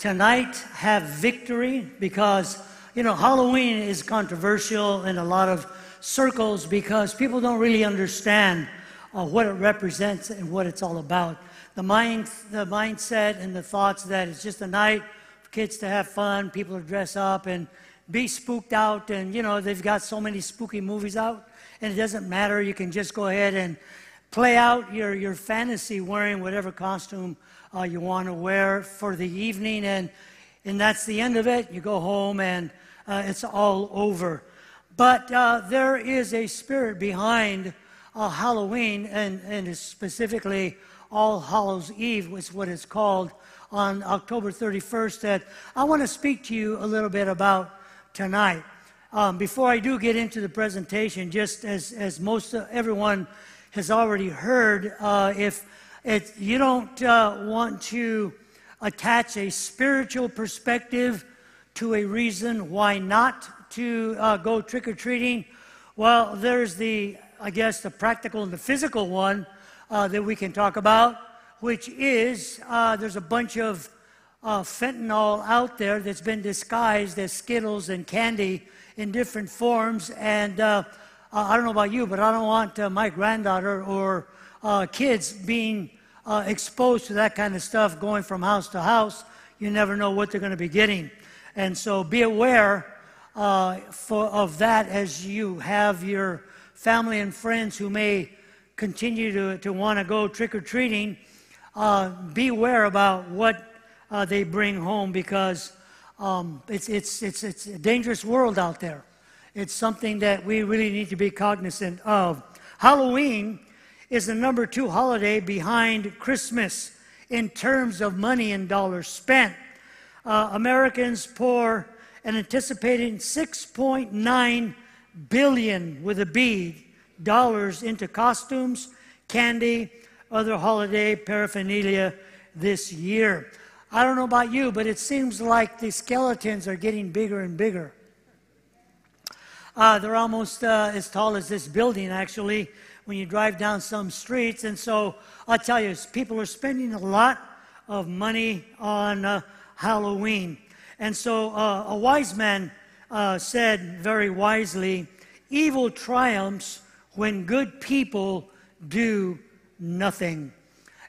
tonight have victory because, you know, Halloween is controversial in a lot of circles because people don't really understand uh, what it represents and what it's all about. The, mind, the mindset and the thoughts that it's just a night for kids to have fun, people to dress up and be spooked out, and you know, they've got so many spooky movies out, and it doesn't matter. You can just go ahead and play out your, your fantasy wearing whatever costume uh, you want to wear for the evening, and, and that's the end of it. You go home, and uh, it's all over. But uh, there is a spirit behind uh, Halloween, and, and specifically All Hallows Eve, is what it's called on October 31st, that I want to speak to you a little bit about tonight. Um, before I do get into the presentation, just as, as most everyone has already heard, uh, if you don't uh, want to attach a spiritual perspective to a reason why not to uh, go trick or treating, well, there's the, I guess, the practical and the physical one uh, that we can talk about, which is uh, there's a bunch of uh, fentanyl out there that's been disguised as Skittles and candy in different forms. And uh, I don't know about you, but I don't want my granddaughter or uh, kids being uh, exposed to that kind of stuff going from house to house. You never know what they're going to be getting. And so be aware for, of that as you have your family and friends who may continue to, to want to go trick or treating. beware about what uh, they bring home because um, it's, it's, it's, it's a dangerous world out there. It's something that we really need to be cognizant of. Halloween is the number two holiday behind Christmas in terms of money and dollars spent. Uh, Americans pour an anticipated 6.9 billion with a B dollars into costumes, candy, other holiday paraphernalia this year. I don't know about you, but it seems like the skeletons are getting bigger and bigger. Uh, they're almost uh, as tall as this building, actually, when you drive down some streets. And so I'll tell you, people are spending a lot of money on uh, Halloween. And so uh, a wise man uh, said very wisely evil triumphs when good people do nothing.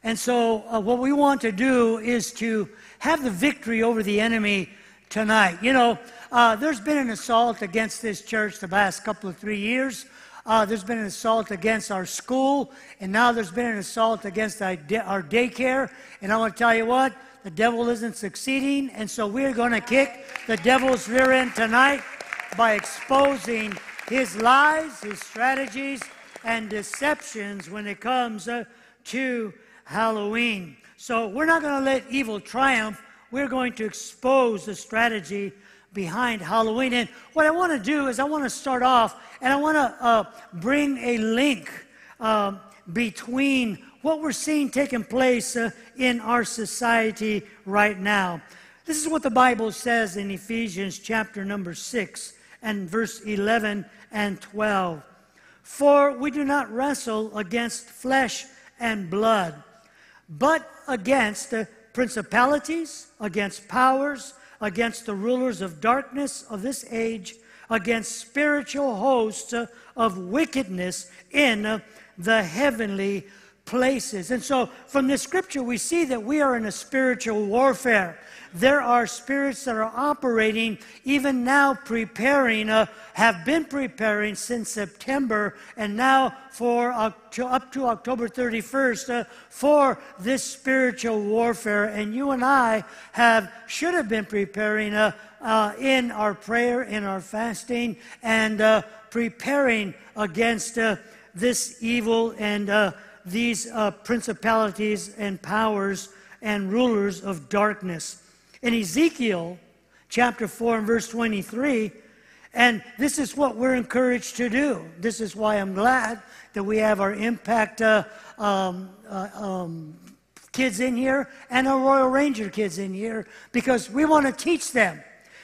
And so, uh, what we want to do is to have the victory over the enemy tonight. You know, uh, there's been an assault against this church the past couple of three years. Uh, there's been an assault against our school, and now there's been an assault against our, daycare. And I want to tell you what, the devil isn't succeeding, and so we're going to kick the devil's rear end tonight by exposing his lies, his strategies, and deceptions when it comes uh, to Halloween. So we're not going to let evil triumph. We're going to expose the strategy behind Halloween. And what I want to do is I want to start off and I want to uh, bring a link uh, between what we're seeing taking place uh, in our society right now. This is what the Bible says in Ephesians chapter number 6 and verse 11 and 12. For we do not wrestle against flesh and blood but against principalities, against powers, against the rulers of darkness of this age, against spiritual hosts of wickedness in the heavenly places. And so, from this scripture, we see that we are in a spiritual warfare there are spirits that are operating even now, preparing, uh, have been preparing since September, and now for up to October 31st uh, for this spiritual warfare. And you and I have should have been preparing uh, uh in our prayer, in our fasting, and uh, preparing against uh, this evil and these principalities and powers and rulers of darkness in Ezekiel chapter 4 and verse 23. And this is what we're encouraged to do. This is why I'm glad that we have our impact uh, um, uh, um, kids in here and our Royal Ranger kids in here because we want to teach them.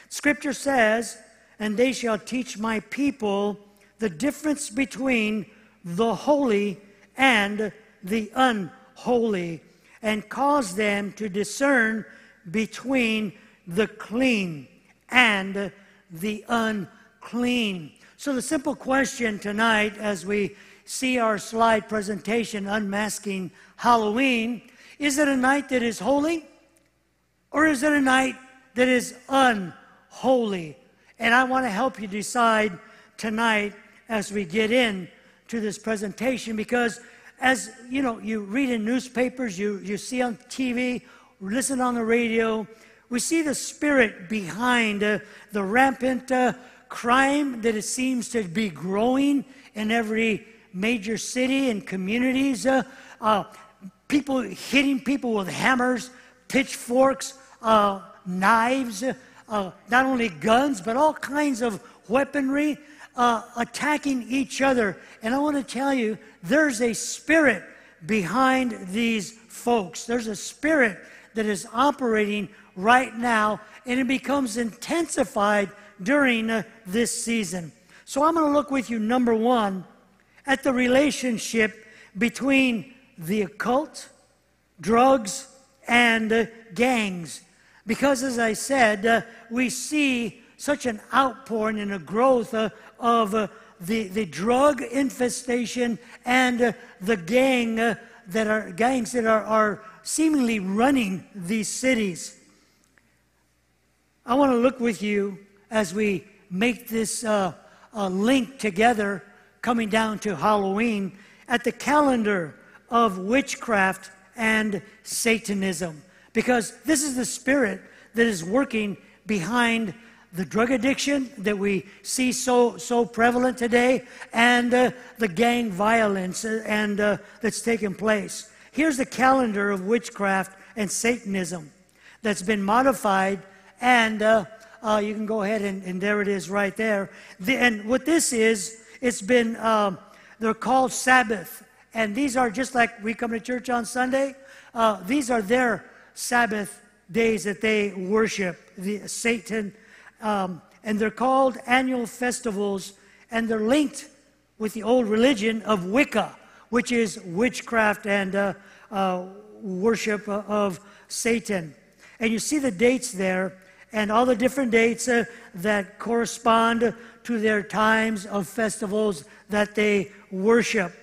Scripture says, and they shall teach my people the difference between the holy and the unholy, and cause them to discern between the clean and the unclean. So, the simple question tonight, as we see our slide presentation, Unmasking Halloween, is it a night that is holy or is it a night that is unholy? And I want to help you decide tonight as we get in to this presentation because as you know you read in newspapers you, you see on tv listen on the radio we see the spirit behind uh, the rampant uh, crime that it seems to be growing in every major city and communities uh, uh people hitting people with hammers pitchforks uh, knives uh, not only guns but all kinds of weaponry uh, attacking each other. And I want to tell you, there's a spirit behind these folks. There's a spirit that is operating right now, and it becomes intensified during uh, this season. So I'm going to look with you, number one, at the relationship between the occult, drugs, and uh, gangs. Because, as I said, uh, we see such an outpouring and a growth uh, of uh, the, the drug infestation and uh, the gang uh, that are gangs that are, are seemingly running these cities. I want to look with you as we make this uh, link together, coming down to Halloween, at the calendar of witchcraft and Satanism. Because this is the spirit that is working behind the drug addiction that we see so, so prevalent today and uh, the gang violence uh, and uh, that's taken place. Here's the calendar of witchcraft and Satanism that's been modified, and uh, uh, you can go ahead and, and, there it is right there. The, and what this is, it's been, um, they're called Sabbath, and these are just like we come to church on Sunday, uh, these are their Sabbath days that they worship the Satan um, and they're called annual festivals, and they're linked with the old religion of Wicca, which is witchcraft and uh, uh, worship of Satan. And you see the dates there, and all the different dates uh, that correspond to their times of festivals that they worship.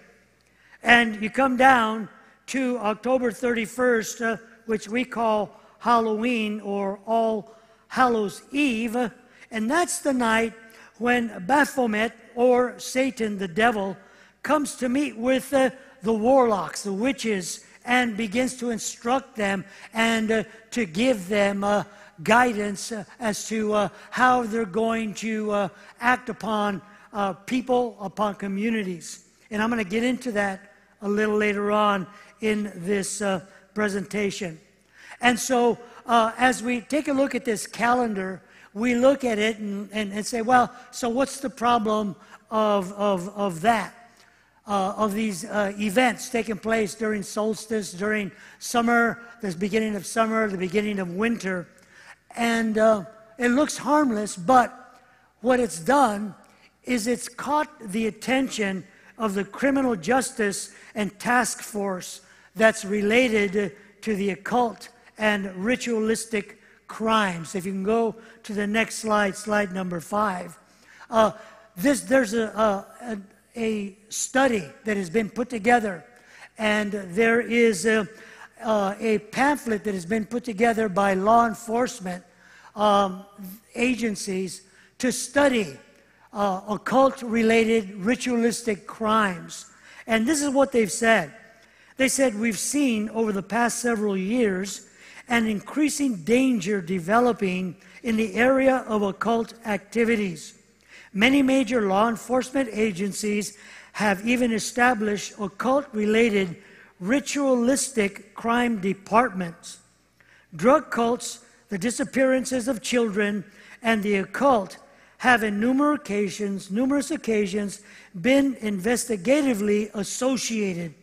And you come down to October 31st, uh, which we call Halloween or All Hallows Eve, and that's the night when Baphomet or Satan, the devil, comes to meet with uh, the warlocks, the witches, and begins to instruct them and uh, to give them uh, guidance uh, as to uh, how they're going to uh, act upon people, upon communities. And I'm going to get into that a little later on in this presentation. And so uh, as we take a look at this calendar, we look at it and, and, and say, well, so what's the problem of, of, of that? Uh, of these uh, events taking place during solstice, during summer, the beginning of summer, the beginning of winter. And uh, it looks harmless, but what it's done is it's caught the attention of the criminal justice and task force that's related to the occult and ritualistic crimes. If you can go to the next slide, slide number five. Uh, this, there's a, a, a, study that has been put together, and there is a, uh, a pamphlet that has been put together by law enforcement um, agencies to study uh, occult related ritualistic crimes. And this is what they've said. They said, We've seen over the past several years an increasing danger developing in the area of occult activities. Many major law enforcement agencies have even established occult related ritualistic crime departments. Drug cults, the disappearances of children, and the occult have in numerous occasions, numerous occasions been investigatively associated.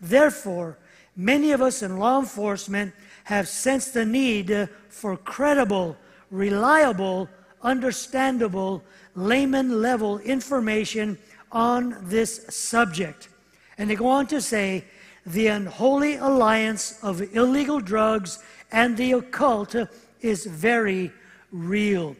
Therefore, many of us in law enforcement have sensed the need for credible, reliable, understandable, layman level information on this subject. And they go on to say the unholy alliance of illegal drugs and the occult is very real.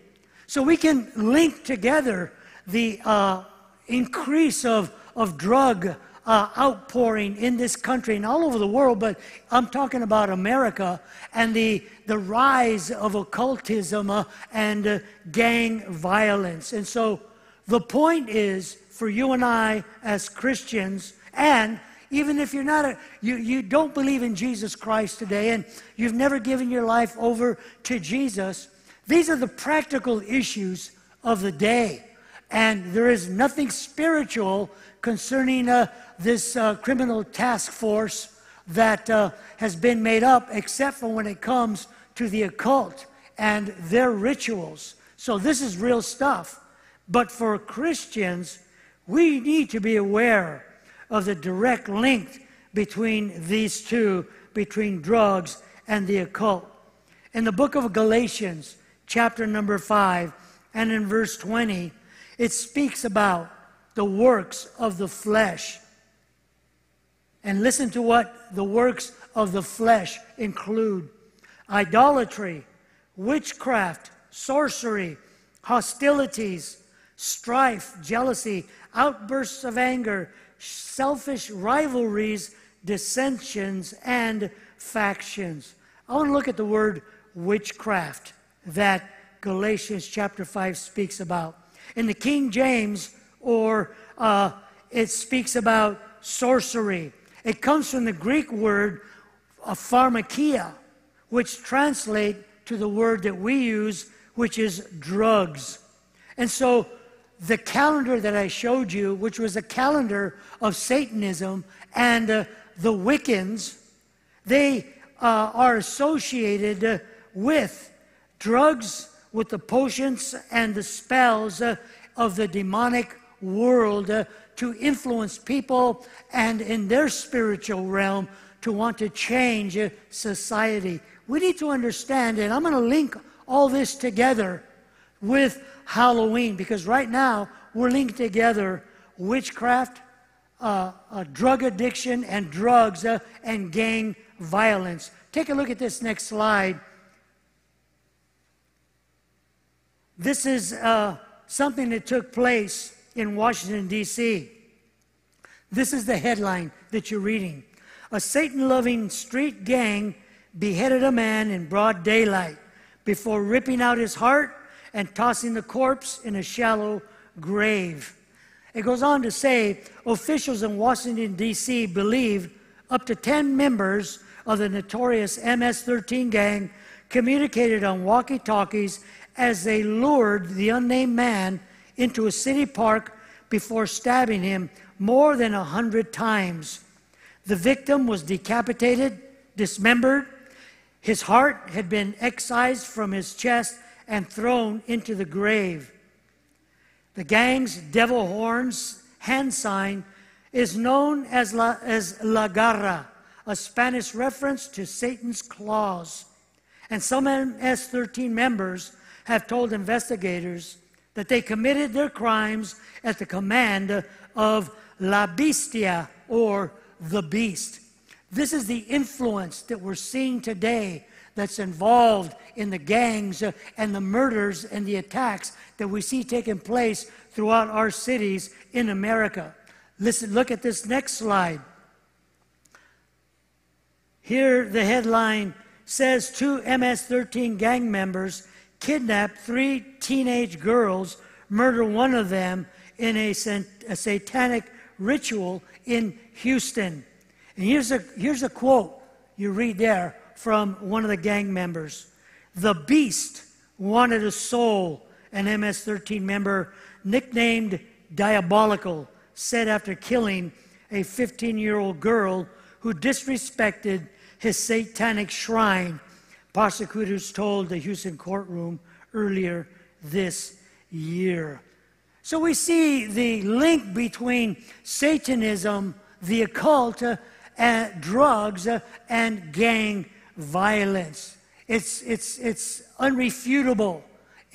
So we can link together the uh, increase of, of drug uh, outpouring in this country and all over the world, but I'm talking about America and the, the rise of occultism uh, and uh, gang violence. And so the point is for you and I as Christians, and even if you're not a, you, you don't believe in Jesus Christ today and you've never given your life over to Jesus, these are the practical issues of the day. And there is nothing spiritual concerning uh, this uh, criminal task force that uh, has been made up, except for when it comes to the occult and their rituals. So this is real stuff. But for Christians, we need to be aware of the direct link between these two, between drugs and the occult. In the book of Galatians, chapter number 5, and in verse 20, it speaks about the works of the flesh. And listen to what the works of the flesh include idolatry, witchcraft, sorcery, hostilities, strife, jealousy, outbursts of anger, selfish rivalries, dissensions, and factions. I want to look at the word witchcraft that Galatians chapter 5 speaks about. In the King James, or uh, it speaks about sorcery. It comes from the Greek word uh, pharmakia, which translate to the word that we use, which is drugs. And so the calendar that I showed you, which was a calendar of Satanism and uh, the Wiccans, they uh, are associated uh, with drugs, with the potions and the spells uh, of the demonic world uh, to influence people and in their spiritual realm to want to change uh, society. We need to understand, and I'm going to link all this together with Halloween because right now we're linked together witchcraft, uh, uh, drug addiction, and drugs uh, and gang violence. Take a look at this next slide. This is uh, something that took place in Washington, D.C. This is the headline that you're reading. A Satan loving street gang beheaded a man in broad daylight before ripping out his heart and tossing the corpse in a shallow grave. It goes on to say officials in Washington, D.C. believe up to 10 members of the notorious MS 13 gang communicated on walkie talkies as they lured the unnamed man into a city park before stabbing him more than a hundred times. The victim was decapitated, dismembered. His heart had been excised from his chest and thrown into the grave. The gang's devil horns hand sign is known as La, as La Garra, a Spanish reference to Satan's claws. And some MS 13 members have told investigators that they committed their crimes at the command of La Bestia, or the beast. This is the influence that we're seeing today that's involved in the gangs and the murders and the attacks that we see taking place throughout our cities in America. Listen, look at this next slide. Here, the headline says two MS 13 gang members kidnap three teenage girls, murder one of them in a, a satanic ritual in Houston. And here's a, here's a quote you read there from one of the gang members. The beast wanted a soul, an MS 13 member, nicknamed Diabolical, said after killing a 15 year old girl who disrespected his satanic shrine, prosecutors told the Houston courtroom earlier this year. So we see the link between Satanism, the occult, uh, and drugs, uh, and gang violence. It's, it's, it's unrefutable.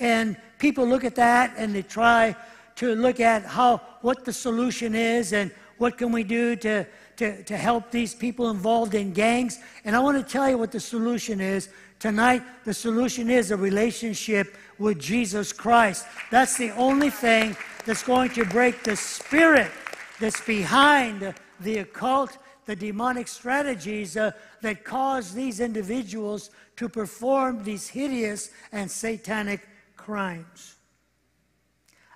And people look at that and they try to look at how, what the solution is and what can we do to, to, to help these people involved in gangs. And I want to tell you what the solution is. Tonight, the solution is a relationship with Jesus Christ. That's the only thing that's going to break the spirit that's behind the occult, the demonic strategies uh, that cause these individuals to perform these hideous and satanic crimes.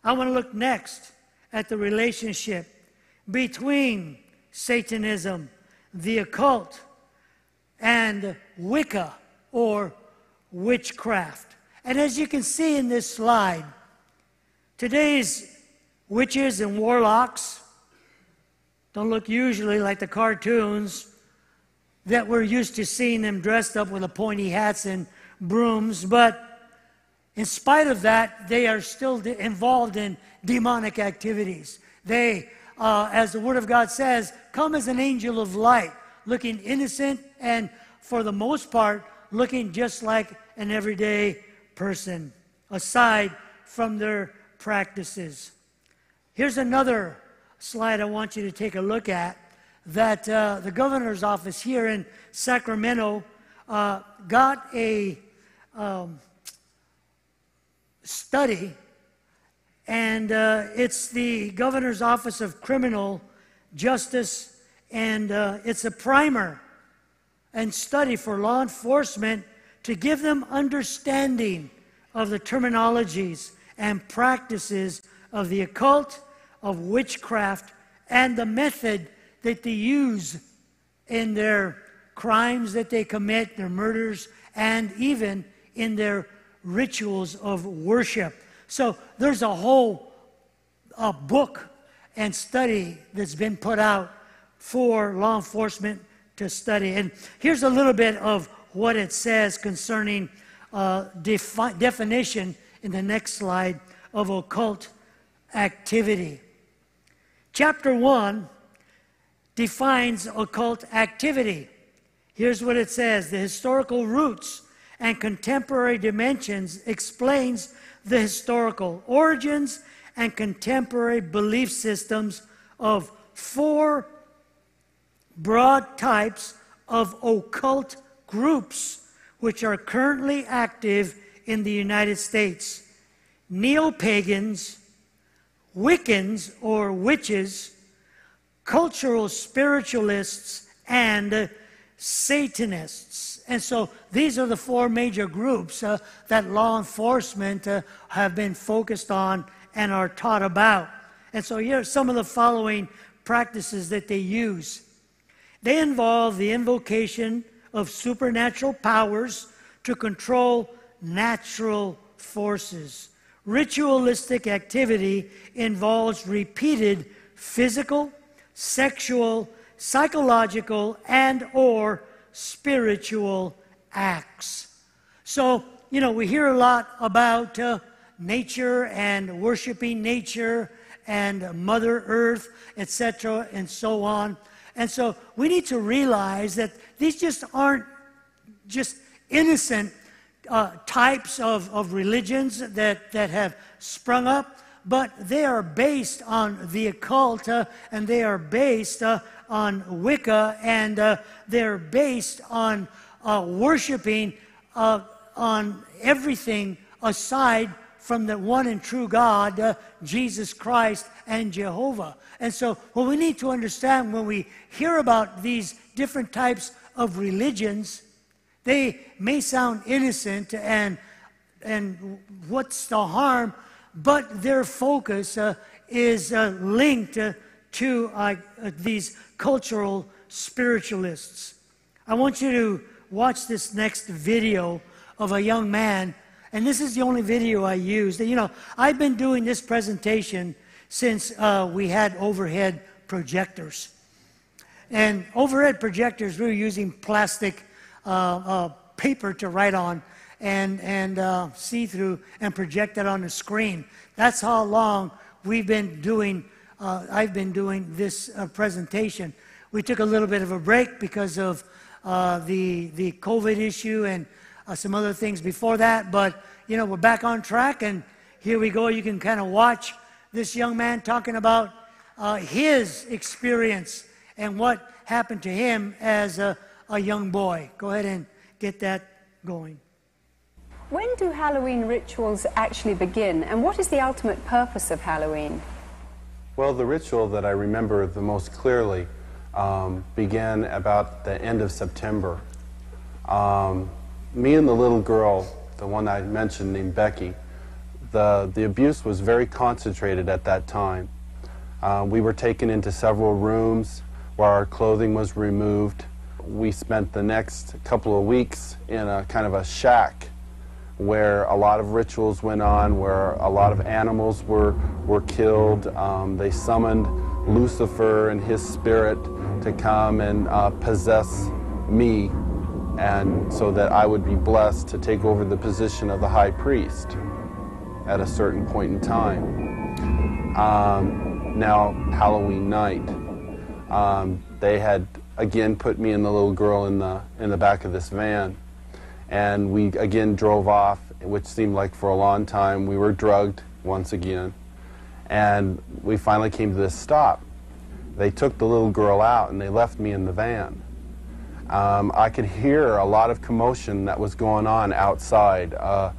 I want to look next at the relationship between Satanism, the occult, and Wicca or witchcraft. And as you can see in this slide, today's witches and warlocks don't look usually like the cartoons that we're used to seeing them dressed up with the pointy hats and brooms, but in spite of that, they are still involved in demonic activities. They, uh, as the Word of God says, come as an angel of light, looking innocent and, for the most part, looking just like an everyday person, aside from their practices. Here's another slide I want you to take a look at that uh, the governor's office here in Sacramento uh, got a um, study, and uh, it's the governor's office of criminal justice, and uh, it's a primer and study for law enforcement to give them understanding of the terminologies and practices of the occult, of witchcraft, and the method that they use in their crimes that they commit, their murders, and even in their rituals of worship. So there's a whole a book and study that's been put out for law enforcement to study. And here's a little bit of what it says concerning uh, defi- definition in the next slide of occult activity. Chapter 1 defines occult activity. Here's what it says the historical roots and contemporary dimensions explains the historical origins and contemporary belief systems of four broad types of occult groups which are currently active in the United States neo pagans, Wiccans or witches, cultural spiritualists, and Satanists. And so these are the four major groups uh, that law enforcement uh, have been focused on and are taught about. And so here are some of the following practices that they use. They involve the invocation of supernatural powers to control natural forces. Ritualistic activity involves repeated physical, sexual, psychological, and or spiritual acts. So, you know, we hear a lot about uh, nature and worshiping nature and Mother Earth, etc., and so on. And so we need to realize that these just aren't just innocent uh, types of, of religions that, that have sprung up, but they are based on the occult uh, and they are based uh, on Wicca and uh, they're based on uh, worshiping uh, on everything aside from the one and true God, Jesus Christ and Jehovah. And so, what we need to understand when we hear about these different types of religions, they may sound innocent and, and what's the harm, but their focus uh, is uh, linked uh, to uh, these cultural spiritualists. I want you to watch this next video of a young man, and this is the only video I used. You know, I've been doing this presentation since uh, we had overhead projectors. And overhead projectors, we were using plastic uh, uh, paper to write on and, and uh, see through and project it on the screen. That's how long we've been doing, uh, I've been doing this uh, presentation. We took a little bit of a break because of the, the COVID issue and some other things before that, but you know, we're back on track and here we go. You can kind of watch this young man talking about his experience and what happened to him as a, a young boy. Go ahead and get that going. When do Halloween rituals actually begin, and what is the ultimate purpose of Halloween? Well, the ritual that I remember the most clearly um, began about the end of September. Um, me and the little girl, the one I mentioned named Becky, the, the abuse was very concentrated at that time. Uh, we were taken into several rooms where our clothing was removed. We spent the next couple of weeks in a kind of a shack where a lot of rituals went on, where a lot of animals were, were killed. Um, they summoned Lucifer and his spirit to come and uh, possess me, and so that I would be blessed to take over the position of the high priest at a certain point in time. Um, now, Halloween night, um, they had again put me and the little girl in the in the back of this van and we again drove off, which seemed like for a long time. We were drugged once again, and we finally came to this stop. They took the little girl out and they left me in the van. Um, I could hear a lot of commotion that was going on outside. Uh,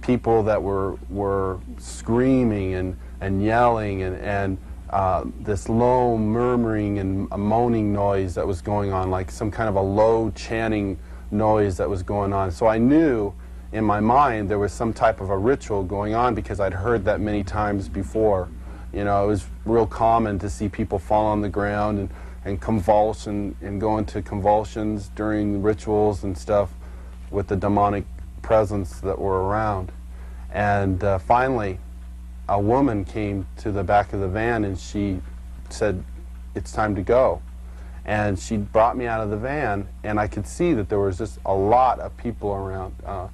people that were were screaming and, and yelling and, and uh, this low murmuring and moaning noise that was going on, like some kind of a low chanting noise that was going on. So I knew in my mind there was some type of a ritual going on because I'd heard that many times before. You know, it was real common to see people fall on the ground and, and convulse and, and go into convulsions during rituals and stuff with the demonic presence that were around. And uh, finally, a woman came to the back of the van and she said, It's time to go and she brought me out of the van, and I could see that there was just a lot of people around. Uh,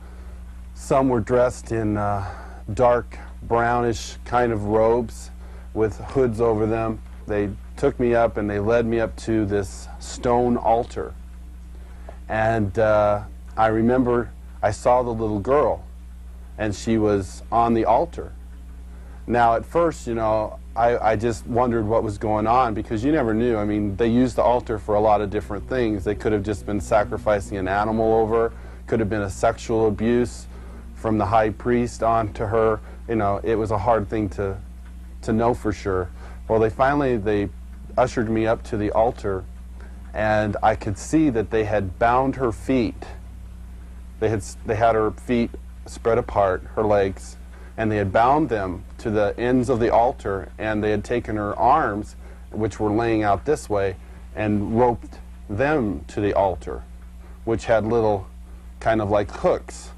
some were dressed in uh, dark brownish kind of robes with hoods over them. They took me up and they led me up to this stone altar. And uh, I remember I saw the little girl, and she was on the altar. Now, at first, you know, I, I, just wondered what was going on because you never knew. I mean, they used the altar for a lot of different things. They could have just been sacrificing an animal over, could have been a sexual abuse from the high priest on to her. You know, it was a hard thing to, to know for sure. Well, they finally, they ushered me up to the altar and I could see that they had bound her feet. They had, they had her feet spread apart, her legs, and they had bound them to the ends of the altar, and they had taken her arms, which were laying out this way, and roped them to the altar, which had little kind of like hooks,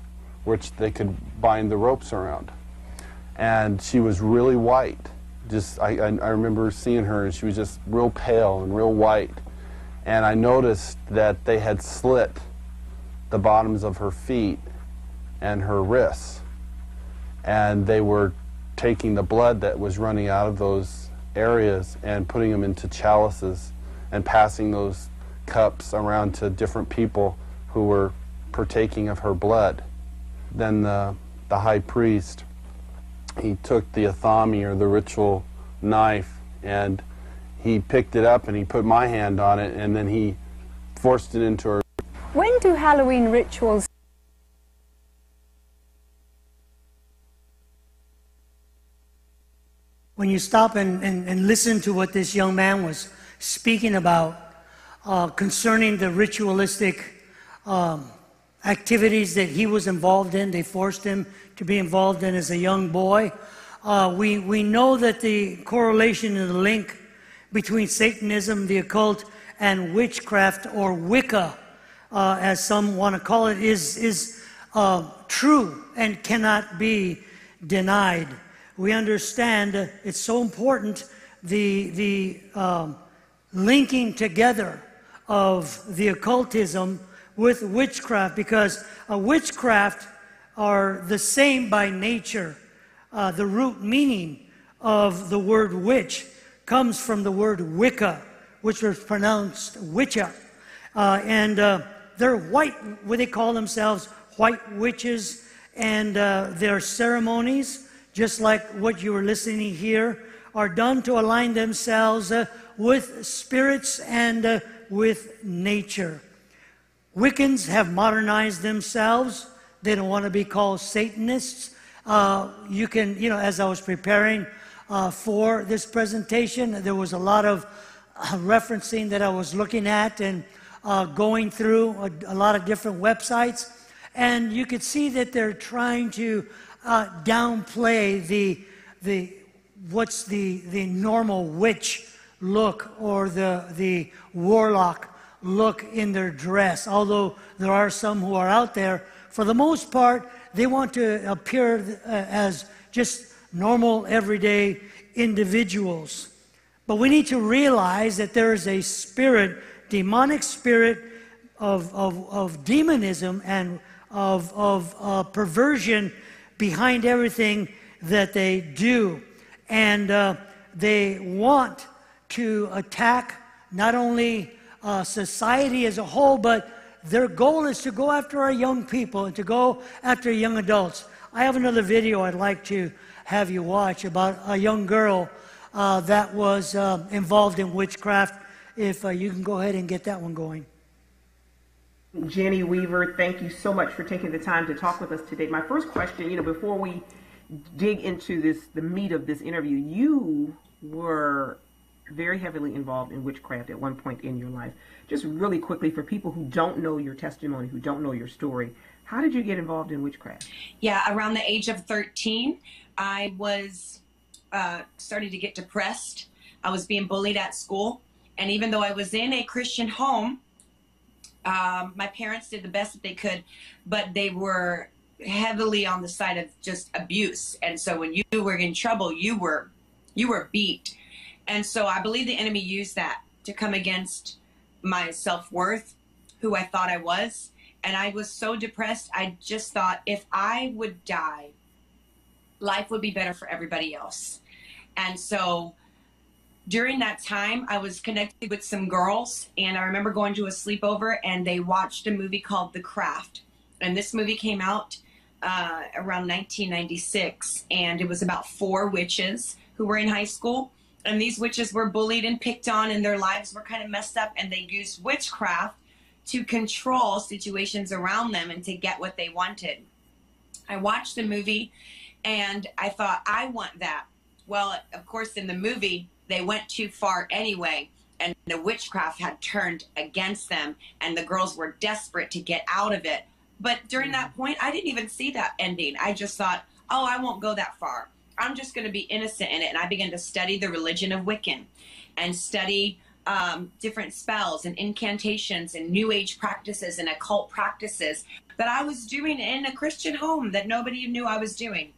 which they could bind the ropes around. And she was really white. Just I, I, I remember seeing her, and she was just real pale and real white. And I noticed that they had slit the bottoms of her feet and her wrists and they were taking the blood that was running out of those areas and putting them into chalices and passing those cups around to different people who were partaking of her blood. Then the, the high priest, he took the athame or the ritual knife and he picked it up and he put my hand on it and then he forced it into her. When do Halloween rituals when you stop and, and, and listen to what this young man was speaking about uh, concerning the ritualistic um, activities that he was involved in, they forced him to be involved in as a young boy. Uh, we, we know that the correlation and the link between Satanism, the occult, and witchcraft or Wicca, uh, as some want to call it, is, is uh, true and cannot be denied we understand it's so important the, the um, linking together of the occultism with witchcraft because a witchcraft are the same by nature. Uh, the root meaning of the word witch comes from the word Wicca, which was pronounced witcha. Uh, and uh, they're white, what they call themselves, white witches, and uh, their ceremonies just like what you were listening here, are done to align themselves uh, with spirits and uh, with nature. Wiccans have modernized themselves. They don't want to be called Satanists. Uh, you can, you know, as I was preparing uh, for this presentation, there was a lot of uh, referencing that I was looking at and uh, going through a, a, lot of different websites. And you could see that they're trying to uh, downplay the, the, what's the, the normal witch look or the, the warlock look in their dress. Although there are some who are out there, for the most part, they want to appear uh, as just normal, everyday individuals. But we need to realize that there is a spirit, demonic spirit of, of, of demonism and of, of uh, perversion behind everything that they do. And uh, they want to attack not only uh, society as a whole, but their goal is to go after our young people and to go after young adults. I have another video I'd like to have you watch about a young girl uh, that was uh, involved in witchcraft. If uh, you can go ahead and get that one going. Jenny Weaver, thank you so much for taking the time to talk with us today. My first question, you know, before we dig into this, the meat of this interview, you were very heavily involved in witchcraft at one point in your life. Just really quickly, for people who don't know your testimony, who don't know your story, how did you get involved in witchcraft? Yeah, around the age of 13, I was uh, starting to get depressed. I was being bullied at school. And even though I was in a Christian home, um, my parents did the best that they could, but they were heavily on the side of just abuse. And so when you were in trouble, you were you were beat. And so I believe the enemy used that to come against my self worth, who I thought I was. And I was so depressed. I just thought if I would die, life would be better for everybody else. And so during that time, I was connected with some girls, and I remember going to a sleepover, and they watched a movie called The Craft. And this movie came out uh, around 1996, and it was about four witches who were in high school. And these witches were bullied and picked on, and their lives were kind of messed up, and they used witchcraft to control situations around them and to get what they wanted. I watched the movie and I thought, I want that. Well, of course, in the movie, they went too far anyway, and the witchcraft had turned against them, and the girls were desperate to get out of it. But during that mm. point, I didn't even see that ending. I just thought, oh, I won't go that far. I'm just going to be innocent in it. And I began to study the religion of Wiccan and study um, different spells and incantations and new age practices and occult practices that I was doing in a Christian home that nobody knew I was doing.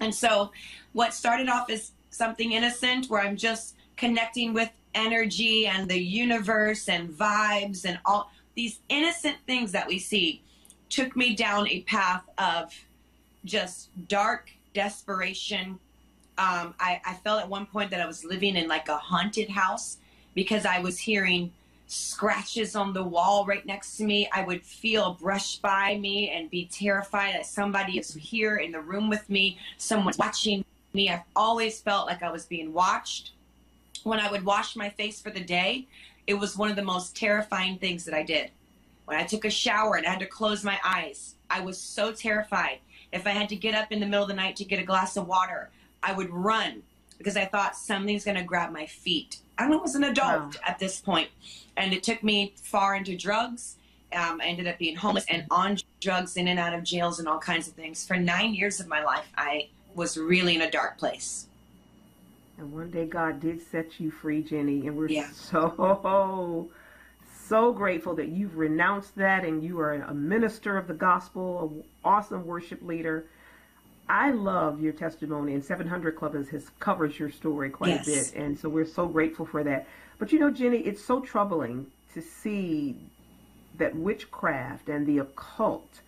And so, what started off as something innocent where I'm just connecting with energy and the universe and vibes and all these innocent things that we see took me down a path of just dark desperation. Um, I, I felt at one point that I was living in like a haunted house because I was hearing scratches on the wall right next to me. I would feel brushed by me and be terrified that somebody is here in the room with me, someone's watching me. I've always felt like I was being watched. When I would wash my face for the day, it was one of the most terrifying things that I did. When I took a shower and I had to close my eyes, I was so terrified. If I had to get up in the middle of the night to get a glass of water, I would run because I thought something's going to grab my feet. I was an adult wow. at this point, and it took me far into drugs. Um, I ended up being homeless and on drugs, in and out of jails, and all kinds of things. For nine years of my life, I was really in a dark place. And one day God did set you free, Jenny, and we're yeah. so so grateful that you've renounced that and you are a minister of the gospel, an awesome worship leader. I love your testimony, and 700 Club has, has covers your story quite yes. a bit, and so we're so grateful for that. But you know, Jenny, it's so troubling to see that witchcraft and the occult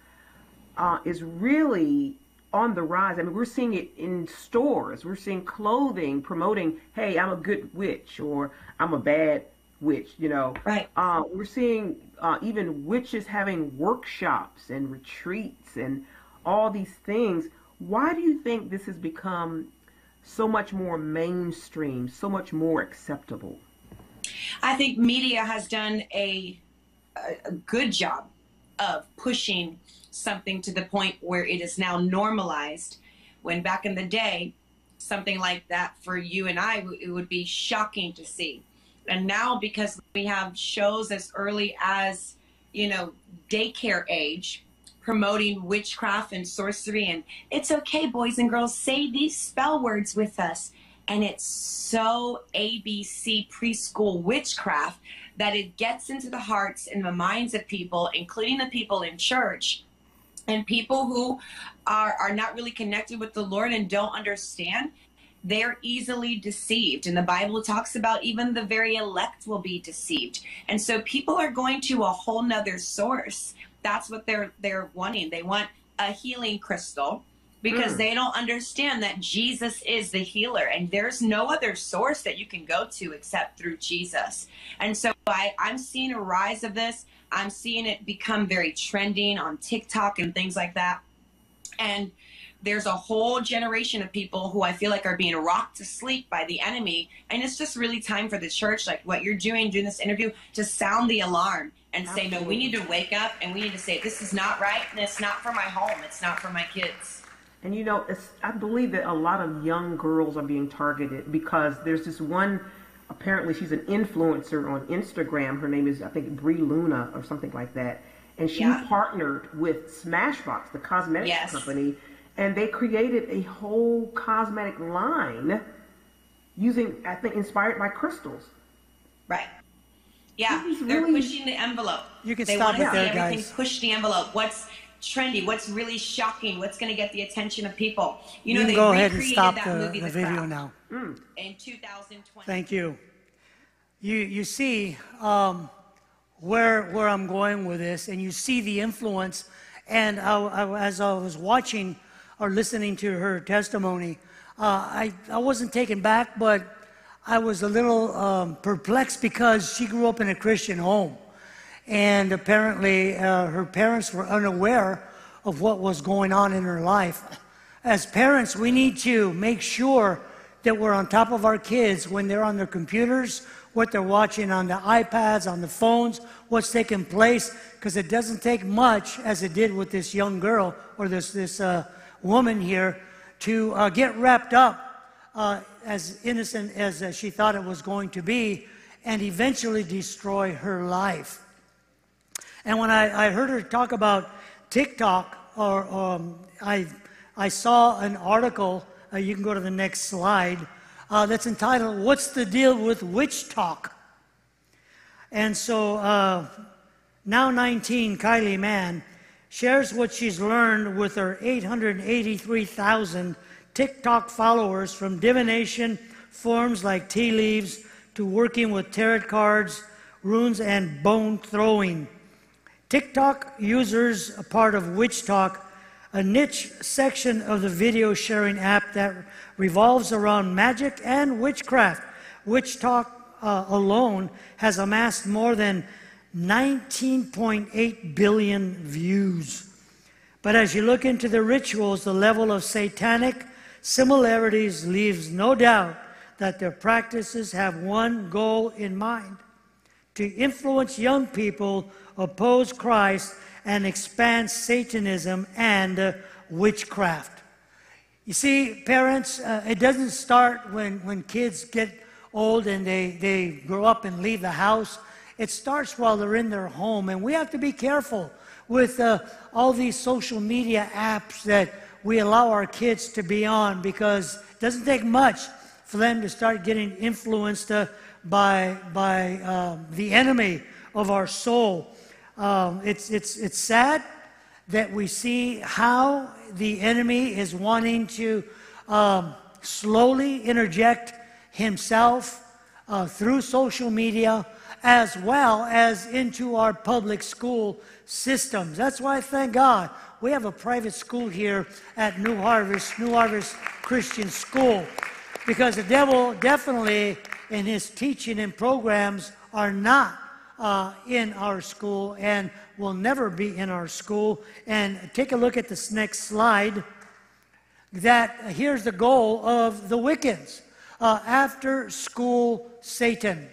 uh, is really on the rise. I mean, we're seeing it in stores. We're seeing clothing promoting, "Hey, I'm a good witch," or "I'm a bad witch." You know, right? Uh, we're seeing uh, even witches having workshops and retreats and all these things why do you think this has become so much more mainstream, so much more acceptable? I think media has done a, a, a good job of pushing something to the point where it is now normalized. When back in the day, something like that for you and I, it would be shocking to see. And now, because we have shows as early as, you know, daycare age, promoting witchcraft and sorcery, and it's okay, boys and girls, say these spell words with us. And it's so ABC preschool witchcraft that it gets into the hearts and the minds of people, including the people in church, and people who are, are not really connected with the Lord and don't understand, they're easily deceived. And the Bible talks about even the very elect will be deceived. And so people are going to a whole nother source. That's what they're they're wanting. They want a healing crystal because mm. they don't understand that Jesus is the healer and there's no other source that you can go to except through Jesus. And so I, I'm seeing a rise of this. I'm seeing it become very trending on TikTok and things like that. And there's a whole generation of people who I feel like are being rocked to sleep by the enemy. And it's just really time for the church, like what you're doing, doing this interview, to sound the alarm and Absolutely. say, no, we need to wake up and we need to say, this is not right and it's not for my home. It's not for my kids. And you know, I believe that a lot of young girls are being targeted because there's this one apparently she's an influencer on Instagram. Her name is I think Bri Luna or something like that. And she yeah. partnered with Smashbox, the cosmetics yes. company, and they created a whole cosmetic line using I think inspired by crystals. Right. Yeah, they're really... pushing the envelope. You can they stop want it there, everything guys. Push the envelope. What's trendy? What's really shocking? What's going to get the attention of people? You know, you they go ahead and stop the, movie, the, the video now. Mm. In 2020. Thank you. You you see um, where where I'm going with this, and you see the influence. And I, I, as I was watching or listening to her testimony, uh, I I wasn't taken back, but I was a little um, perplexed because she grew up in a Christian home. And apparently, uh, her parents were unaware of what was going on in her life. As parents, we need to make sure that we're on top of our kids when they're on their computers, what they're watching on the iPads, on the phones, what's taking place, because it doesn't take much, as it did with this young girl or this, this uh, woman here, to uh, get wrapped up uh, as innocent as uh, she thought it was going to be and eventually destroy her life. And when I, I heard her talk about TikTok, or um, I, I saw an article, uh, you can go to the next slide, uh, that's entitled, What's the Deal with WitchTok? And so uh, now 19, Kylie Mann shares what she's learned with her 883,000 TikTok followers from divination forms like tea leaves to working with tarot cards, runes, and bone throwing. TikTok users, a part of WitchTok, a niche section of the video sharing app that revolves around magic and witchcraft. WitchTok uh, alone has amassed more than 19.8 billion views. But as you look into the rituals, the level of satanic similarities leaves no doubt that their practices have one goal in mind to influence young people oppose Christ and expand Satanism and uh, witchcraft. You see, parents, uh, it doesn't start when, when kids get old and they, they grow up and leave the house. It starts while they're in their home. And we have to be careful with uh, all these social media apps that we allow our kids to be on because it doesn't take much for them to start getting influenced uh, by, by um, the enemy of our soul. Um, it's, it's, it's sad that we see how the enemy is wanting to um, slowly interject himself uh, through social media as well as into our public school systems. That's why, thank God, we have a private school here at New Harvest, New Harvest Christian School, because the devil definitely in his teaching and programs are not uh, in our school and will never be in our school. And take a look at this next slide. That here's the goal of the Wiccans uh, after school Satan.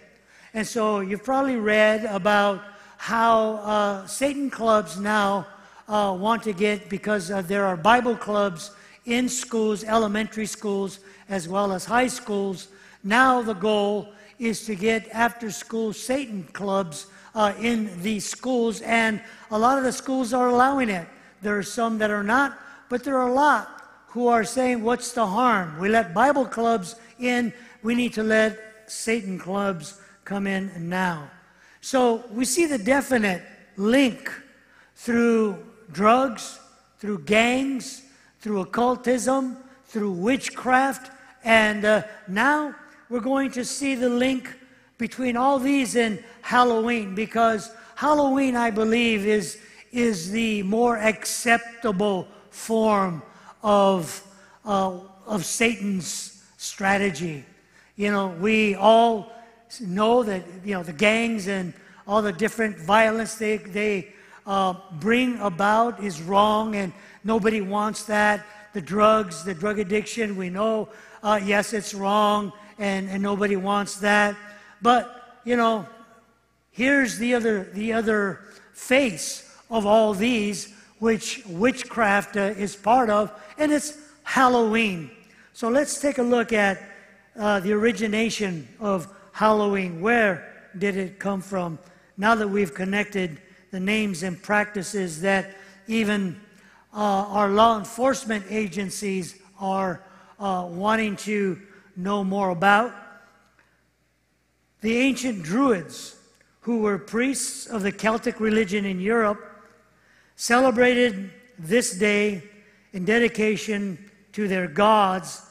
And so you've probably read about how uh, Satan clubs now uh, want to get, because uh, there are Bible clubs in schools, elementary schools, as well as high schools. Now the goal is to get after school Satan clubs uh, in these schools, and a lot of the schools are allowing it. There are some that are not, but there are a lot who are saying, What's the harm? We let Bible clubs in, we need to let Satan clubs come in now. So we see the definite link through drugs, through gangs, through occultism, through witchcraft, and uh, now we're going to see the link between all these and Halloween because Halloween, I believe, is, is the more acceptable form of, uh, of Satan's strategy. You know, we all know that, you know, the gangs and all the different violence they, they uh, bring about is wrong and nobody wants that. The drugs, the drug addiction, we know, uh, yes, it's wrong and, and nobody wants that. But, you know, here's the other, the other face of all these, which witchcraft uh, is part of, and it's Halloween. So let's take a look at uh, the origination of Halloween. Where did it come from? Now that we've connected the names and practices that even uh, our law enforcement agencies are uh, wanting to know more about. The ancient Druids, who were priests of the Celtic religion in Europe, celebrated this day in dedication to their gods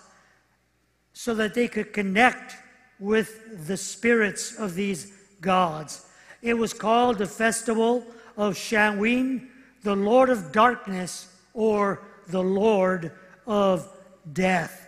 so that they could connect with the spirits of these gods. It was called the Festival of Samhain, the Lord of Darkness, or the Lord of Death.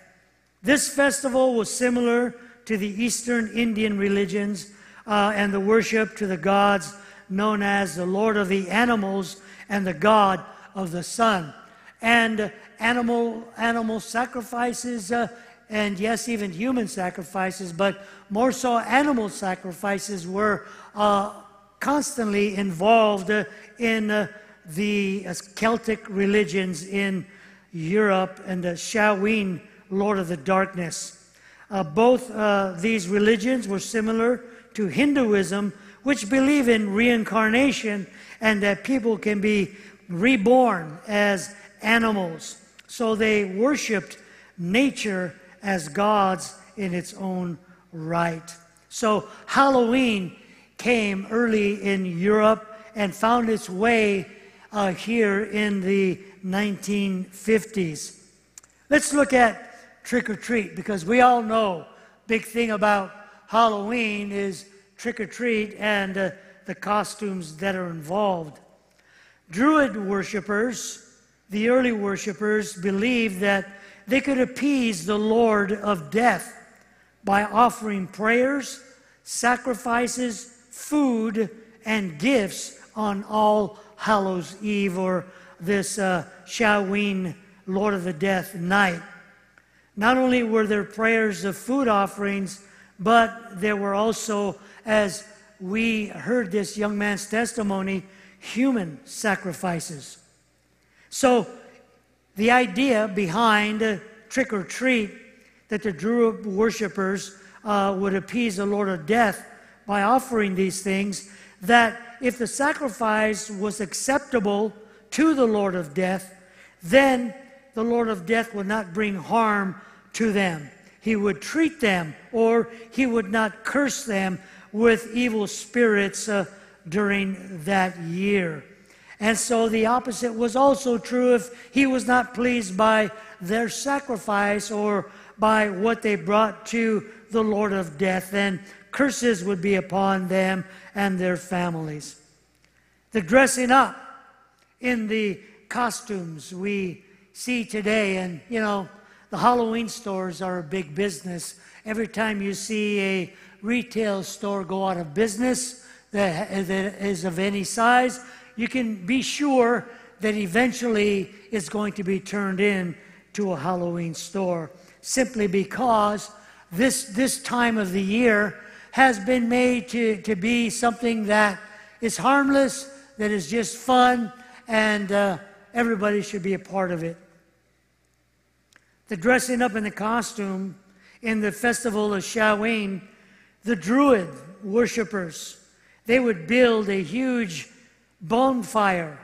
This festival was similar to the Eastern Indian religions uh, and the worship to the gods known as the Lord of the animals and the God of the sun. And animal, animal sacrifices, uh, and yes, even human sacrifices, but more so animal sacrifices were uh, constantly involved uh, in uh, the uh, Celtic religions in Europe and the Samhain Lord of the Darkness. Uh, both uh, these religions were similar to Hinduism, which believe in reincarnation and that people can be reborn as animals. So they worshiped nature as gods in its own right. So Halloween came early in Europe and found its way uh, here in the 1950s. Let's look at trick or treat because we all know big thing about Halloween is trick or treat and uh, the costumes that are involved. Druid worshippers, the early worshippers, believed that they could appease the Lord of death by offering prayers, sacrifices, food, and gifts on All Hallows Eve or this uh, Samhain Lord of the Death night. Not only were there prayers of food offerings, but there were also, as we heard this young man's testimony, human sacrifices. So, the idea behind trick or treat that the Druid worshippers uh, would appease the Lord of death by offering these things, that if the sacrifice was acceptable to the Lord of death, then the Lord of death would not bring harm to them. He would treat them, or he would not curse them with evil spirits uh, during that year. And so the opposite was also true if he was not pleased by their sacrifice or by what they brought to the Lord of death, then curses would be upon them and their families. The dressing up in the costumes we see today, and you know, the Halloween stores are a big business. Every time you see a retail store go out of business that is of any size, you can be sure that eventually it's going to be turned in to a Halloween store simply because this, this time of the year, has been made to, to be something that is harmless, that is just fun, and uh, everybody should be a part of it. The dressing up in the costume in the festival of Samhain, the Druid worshippers, they would build a huge bonfire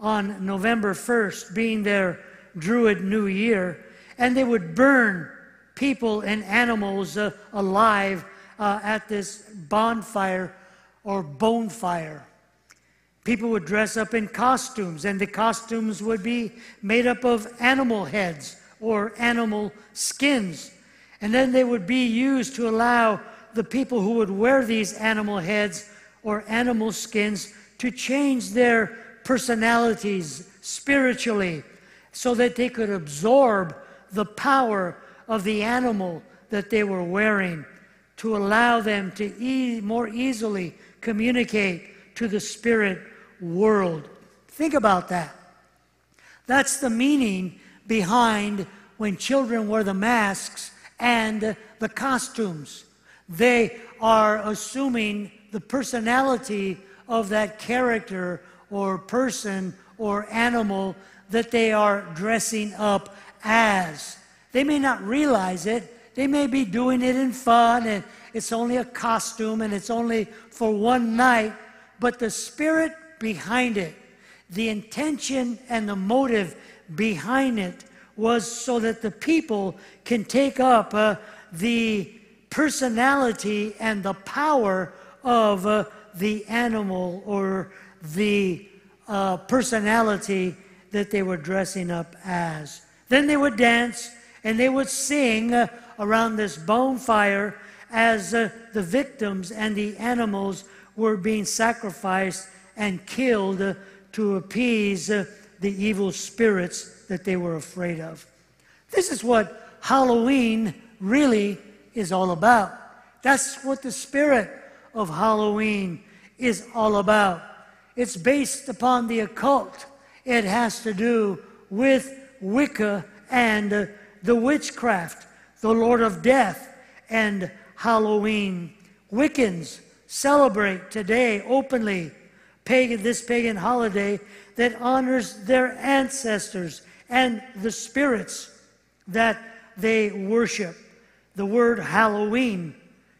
on November 1st, being their Druid New Year, and they would burn people and animals uh, alive uh, at this bonfire or bonfire. People would dress up in costumes, and the costumes would be made up of animal heads or animal skins. And then they would be used to allow the people who would wear these animal heads or animal skins to change their personalities spiritually so that they could absorb the power of the animal that they were wearing to allow them to e- more easily communicate to the spirit world. Think about that. That's the meaning behind when children wear the masks and the costumes. They are assuming the personality of that character or person or animal that they are dressing up as. They may not realize it. They may be doing it in fun and it's only a costume and it's only for one night, but the spirit behind it, the intention and the motive behind it was so that the people can take up uh, the personality and the power of uh, the animal or the uh, personality that they were dressing up as. Then they would dance and they would sing uh, around this bonfire as uh, the victims and the animals were being sacrificed and killed uh, to appease the evil spirits that they were afraid of. This is what Halloween really is all about. That's what the spirit of Halloween is all about. It's based upon the occult. It has to do with Wicca and the witchcraft, the Lord of Death, and Halloween. Wiccans celebrate today openly pagan, this pagan holiday that honors their ancestors and the spirits that they worship. The word Halloween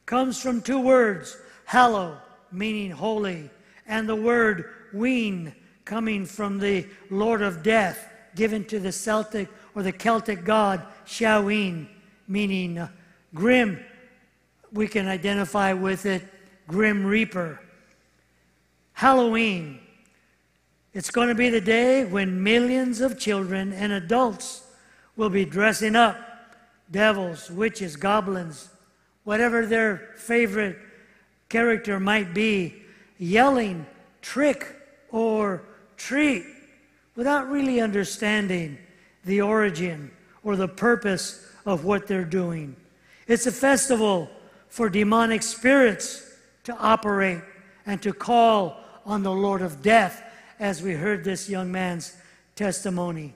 comes from two words hallow, meaning holy, and the word ween, coming from the Lord of Death, given to the Celtic or the Celtic god Samhain, meaning grim. We can identify with it, Grim Reaper. Halloween. It's going to be the day when millions of children and adults will be dressing up devils, witches, goblins, whatever their favorite character might be, yelling trick or treat without really understanding the origin or the purpose of what they're doing. It's a festival for demonic spirits to operate and to call on the Lord of death, as we heard this young man's testimony.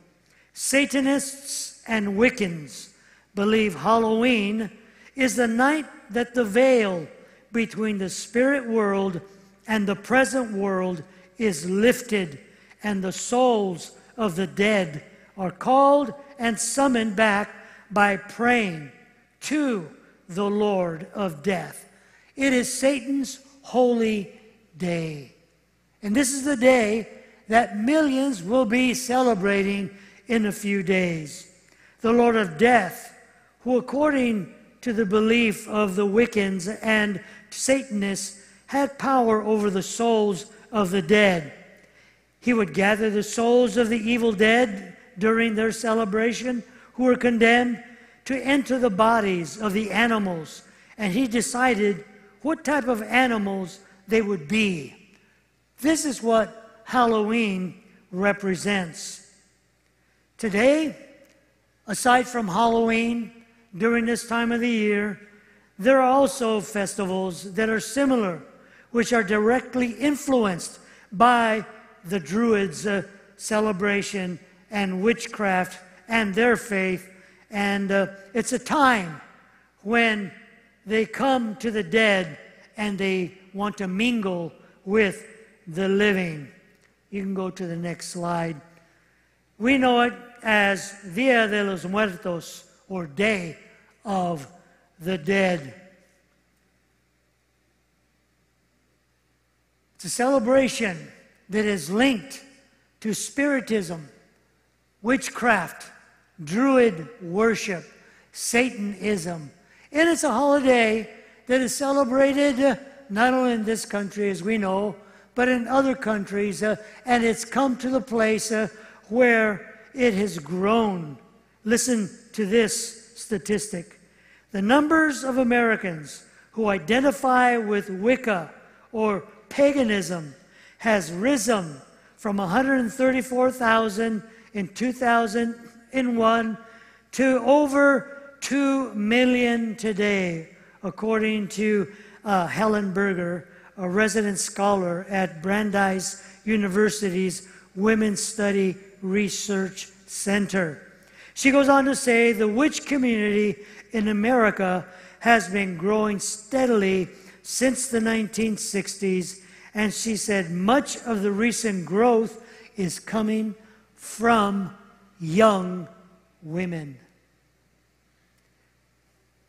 Satanists and Wiccans believe Halloween is the night that the veil between the spirit world and the present world is lifted, and the souls of the dead are called and summoned back by praying to the Lord of death. It is Satan's holy day. And this is the day that millions will be celebrating in a few days. The Lord of death, who, according to the belief of the Wiccans and Satanists, had power over the souls of the dead. He would gather the souls of the evil dead during their celebration who were condemned to enter the bodies of the animals, and he decided what type of animals they would be. This is what Halloween represents. Today, aside from Halloween, during this time of the year, there are also festivals that are similar, which are directly influenced by the Druids' uh, celebration and witchcraft and their faith. And uh, it's a time when they come to the dead and they want to mingle with the living. You can go to the next slide. We know it as Dia de los Muertos, or Day of the Dead. It's a celebration that is linked to Spiritism, witchcraft, Druid worship, Satanism. And it's a holiday that is celebrated not only in this country, as we know, but in other countries. Uh, and it's come to the place uh, where it has grown. Listen to this statistic the numbers of Americans who identify with Wicca or paganism has risen from 134,000 in 2001 to over 2 million today, according to uh, Helen Berger, a resident scholar at Brandeis University's Women's Study Research Center. She goes on to say the witch community in America has been growing steadily since the 1960s, and she said much of the recent growth is coming from young women.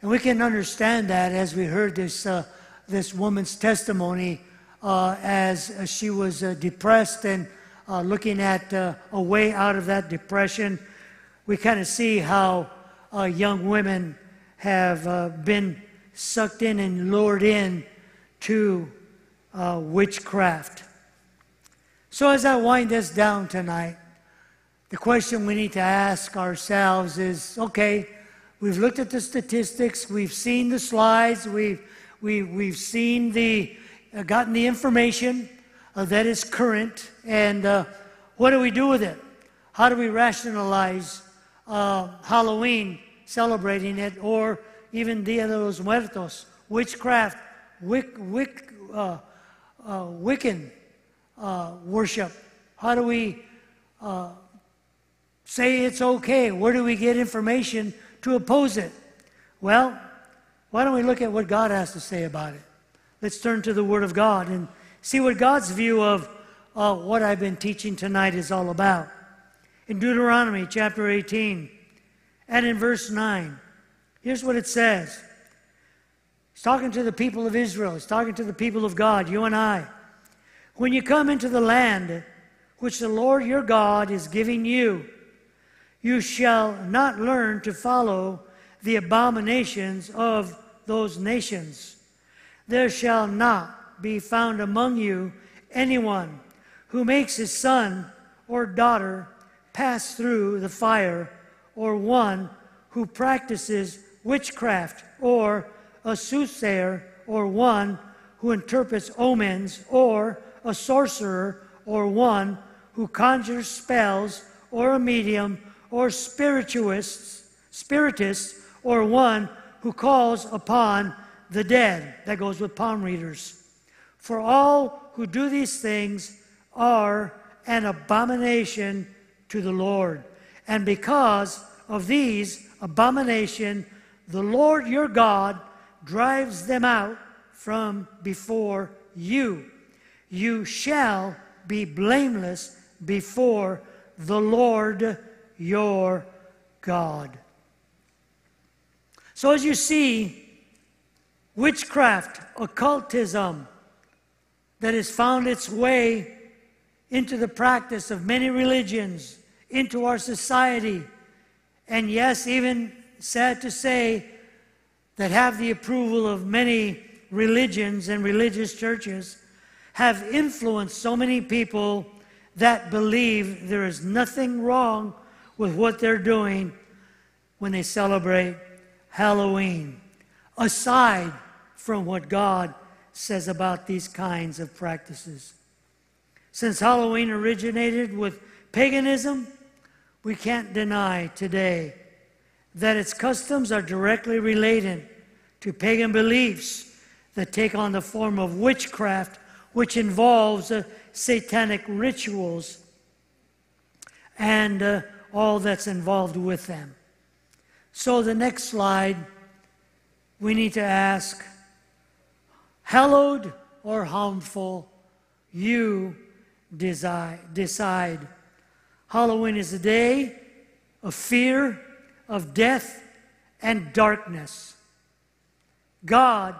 And we can understand that as we heard this, uh, this woman's testimony uh, as uh, she was uh, depressed and uh, looking at uh, a way out of that depression. We kind of see how young women have been sucked in and lured in to witchcraft. So, as I wind this down tonight, the question we need to ask ourselves is okay, we've looked at the statistics, we've seen the slides, we've, we, we've seen the, uh, gotten the information uh, that is current, and uh, what do we do with it? How do we rationalize uh, Halloween, celebrating it, or even Dia de los Muertos, witchcraft, wick, wick, uh, uh, Wiccan worship? How do we say it's okay? Where do we get information to oppose it? Well, why don't we look at what God has to say about it? Let's turn to the Word of God and see what God's view of uh, what I've been teaching tonight is all about. In Deuteronomy chapter 18 and in verse 9, here's what it says. He's talking to the people of Israel, he's talking to the people of God, you and I. When you come into the land which the Lord your God is giving you, you shall not learn to follow the abominations of those nations. There shall not be found among you anyone who makes his son or daughter pass through the fire, or one who practices witchcraft, or a soothsayer, or one who interprets omens, or a sorcerer, or one who conjures spells, or a medium, or spirituists, spiritists, or one who calls upon the dead. That goes with palm readers. For all who do these things are an abomination to the Lord. And because of these abomination, the Lord your God drives them out from before you. You shall be blameless before the Lord your God. So, as you see, witchcraft, occultism that has found its way into the practice of many religions, into our society, and yes, even sad to say, that have the approval of many religions and religious churches, have influenced so many people that believe there is nothing wrong with what they're doing when they celebrate Halloween, aside from what God says about these kinds of practices. Since Halloween originated with paganism, we can't deny today that its customs are directly related to pagan beliefs that take on the form of witchcraft, which involves uh, satanic rituals and uh, all that's involved with them. So the next slide we need to ask, hallowed or harmful, you decide. Halloween is a day of fear, of death, and darkness. God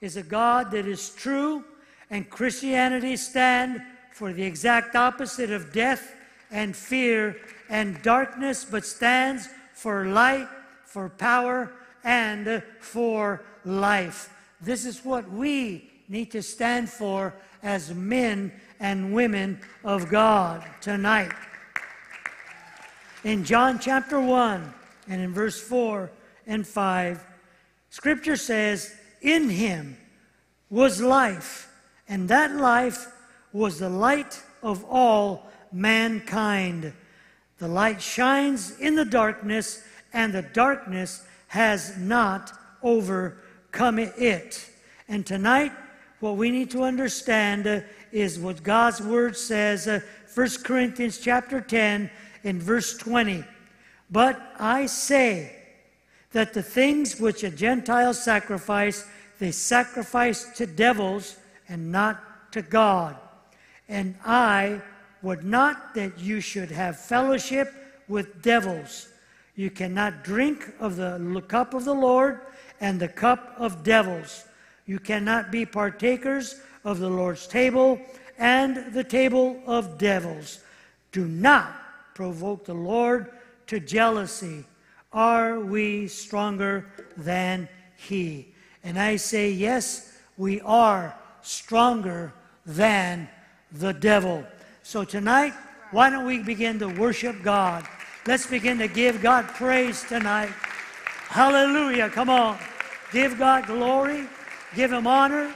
is a God that is true, and Christianity stand for the exact opposite of death and fear and darkness, but stands for light, for power, and for life. This is what we need to stand for as men and women of God tonight. In John chapter 1 and in verse 4 and 5, Scripture says, In him was life, and that life was the light of all mankind. The light shines in the darkness, and the darkness has not overcome it. And tonight, what we need to understand uh, is what God's word says, uh, 1 Corinthians chapter 10 in verse 20. But I say that the things which a Gentile sacrifice, they sacrifice to devils and not to God. And I would not that you should have fellowship with devils. You cannot drink of the cup of the Lord and the cup of devils. You cannot be partakers of the Lord's table and the table of devils. Do not provoke the Lord to jealousy. Are we stronger than He? And I say, yes, we are stronger than the devil. So tonight, why don't we begin to worship God? Let's begin to give God praise tonight. Hallelujah. Come on. Give God glory. Give Him honor.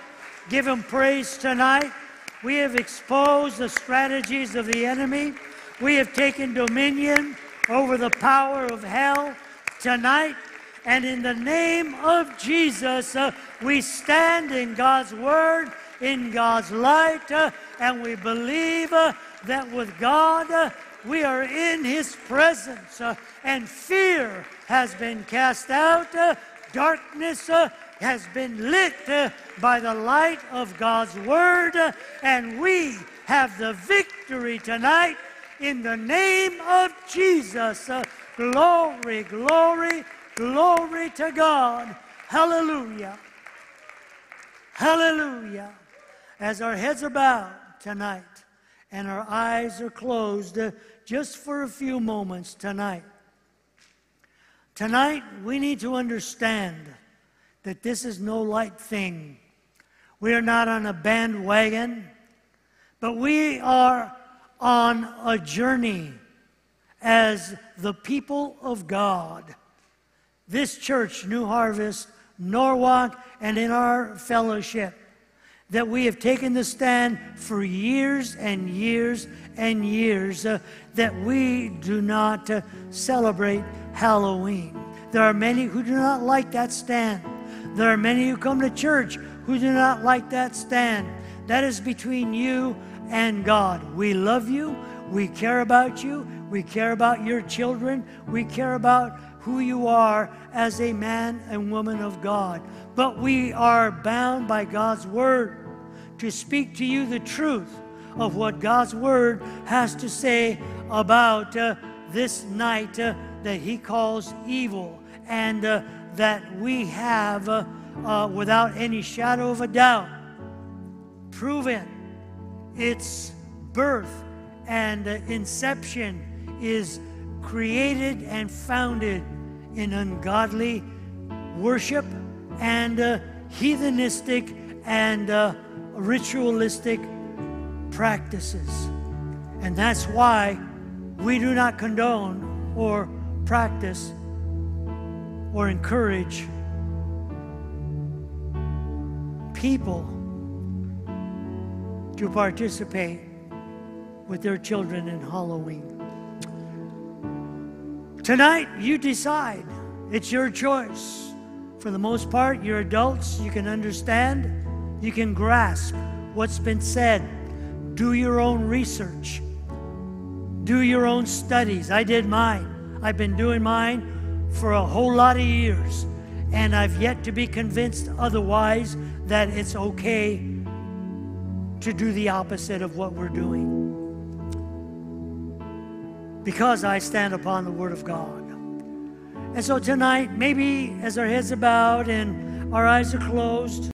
Give Him praise tonight. We have exposed the strategies of the enemy. We have taken dominion over the power of hell tonight. And in the name of Jesus, uh, we stand in God's word, in God's light, uh, and we believe uh, that with God, uh, we are in His presence, uh, and fear has been cast out, uh, darkness has been lit by the light of God's word, and we have the victory tonight in the name of Jesus. glory, glory, glory to God. Hallelujah. Hallelujah. As our heads are bowed tonight and our eyes are closed uh, just for a few moments tonight. Tonight, we need to understand that this is no light thing. We are not on a bandwagon, but we are on a journey as the people of God. This church, New Harvest, Norwalk, and in our fellowship, that we have taken the stand for years and years and years uh, that we do not uh, celebrate Halloween. There are many who do not like that stand. There are many who come to church who do not like that stand. That is between you and God. We love you. We care about you. We care about your children. We care about who you are as a man and woman of God. But we are bound by God's word to speak to you the truth of what God's word has to say about uh, this night uh, that He calls evil and uh, that we have, uh, uh, without any shadow of a doubt, proven its birth and inception is created and founded in ungodly worship and uh, heathenistic and uh, ritualistic practices. And that's why we do not condone or practice or encourage people to participate with their children in Halloween. Tonight, you decide. It's your choice. For the most part, you're adults, you can understand, you can grasp what's been said. Do your own research, do your own studies. I did mine. I've been doing mine for a whole lot of years. And I've yet to be convinced otherwise that it's okay to do the opposite of what we're doing. Because I stand upon the Word of God. And so tonight, maybe as our heads are bowed and our eyes are closed,